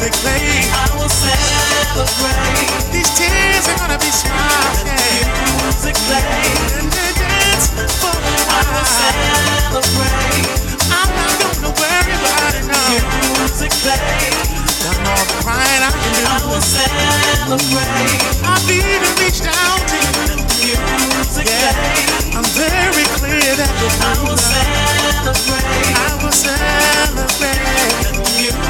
music. I will celebrate. These tears are gonna be smiling. Music playing. And dance for me. I will celebrate. I'm not gonna worry about it now. Music playing. Done all the crying I can do. I will celebrate. I've even reached out to you. Music yeah. I'm very clear that you're I will celebrate. I will celebrate. You.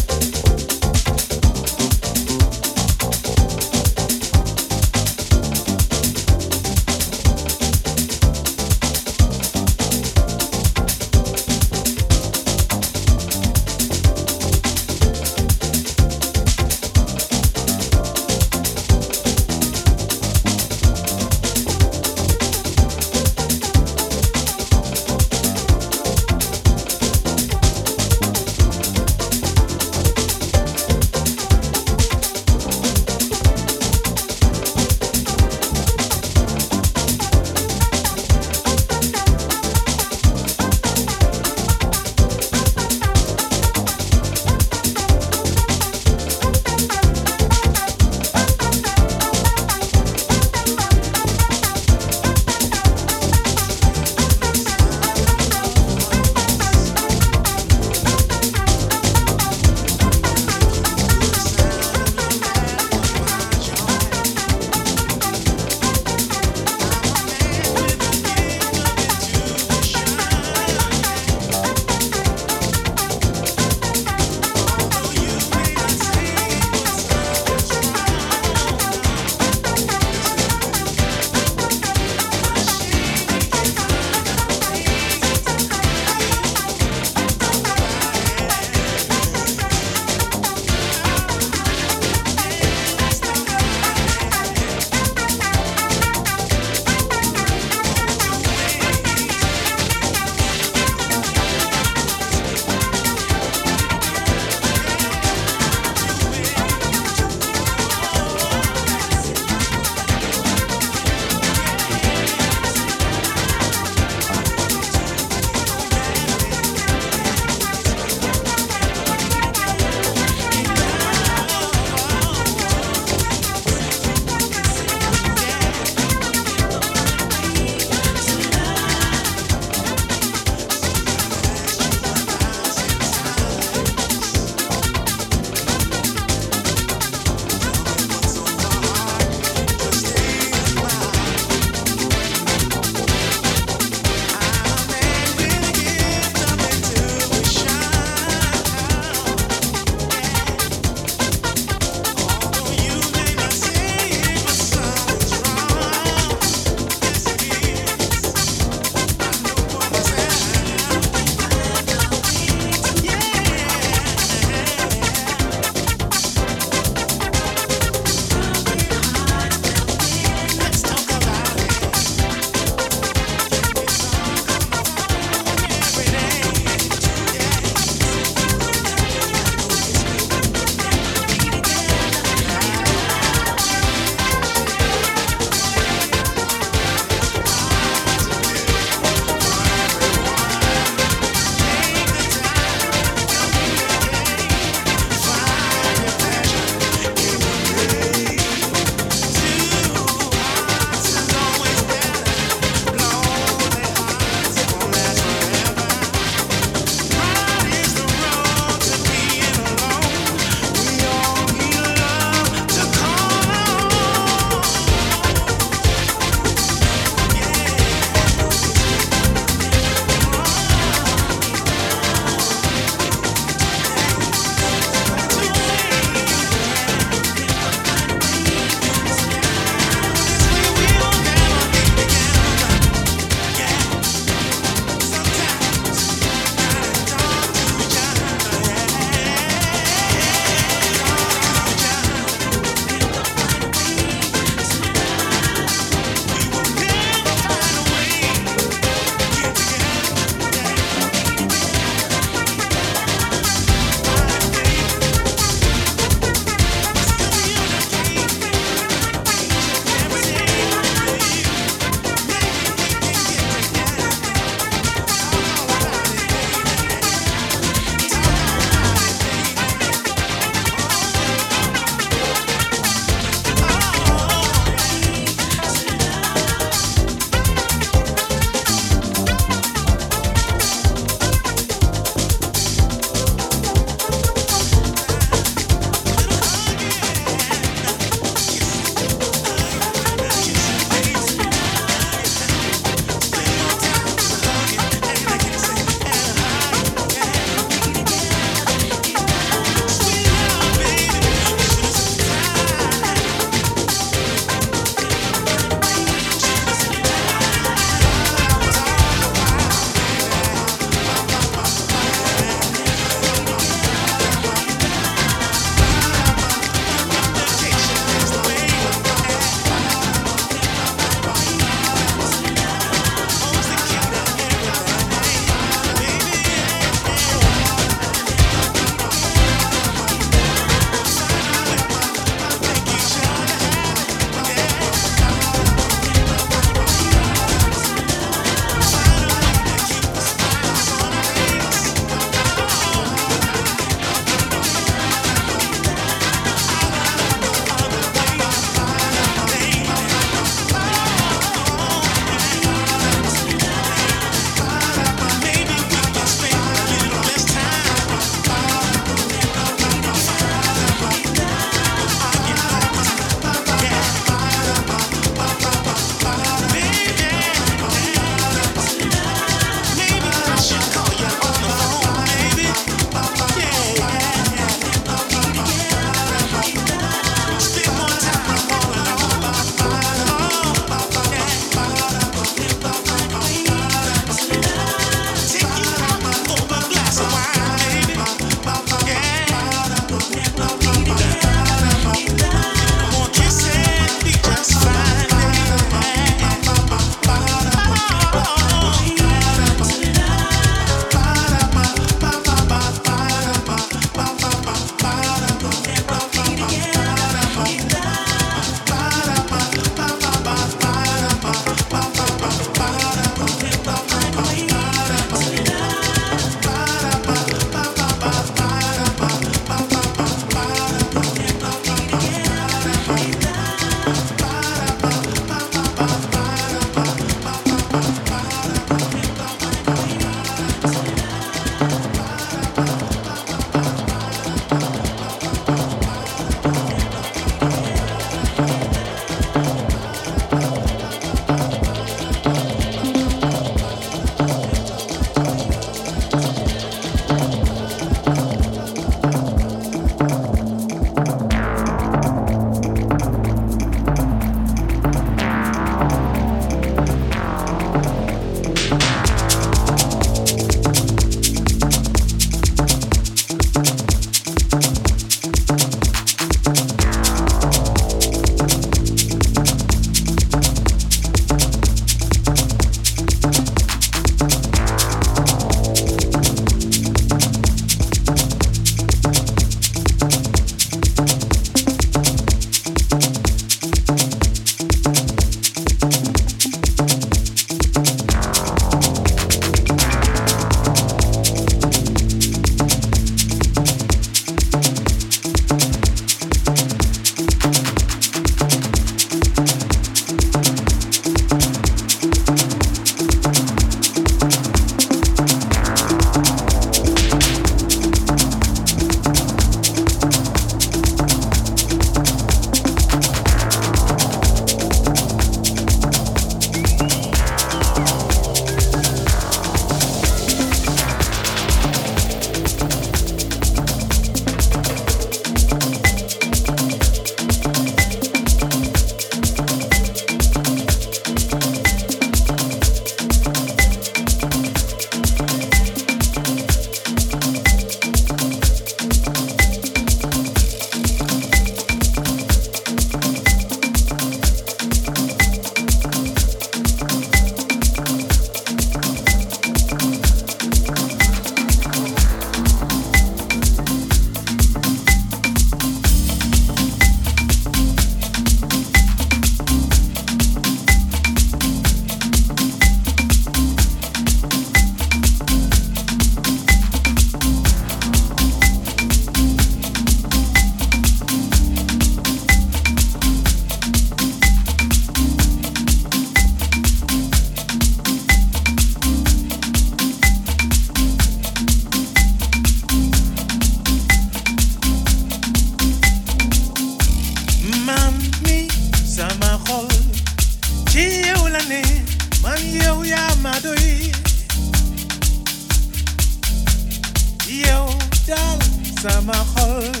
sama xol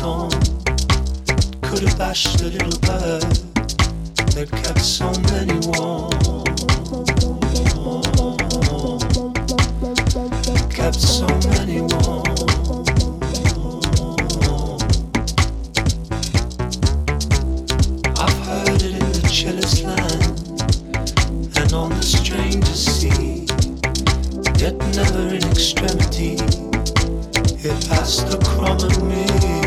song could have bashed the little bird that kept so many warm. Kept so many warm. I've heard it in the chillest land and on the strangest sea, yet never in extremity. It passed the crumb of me.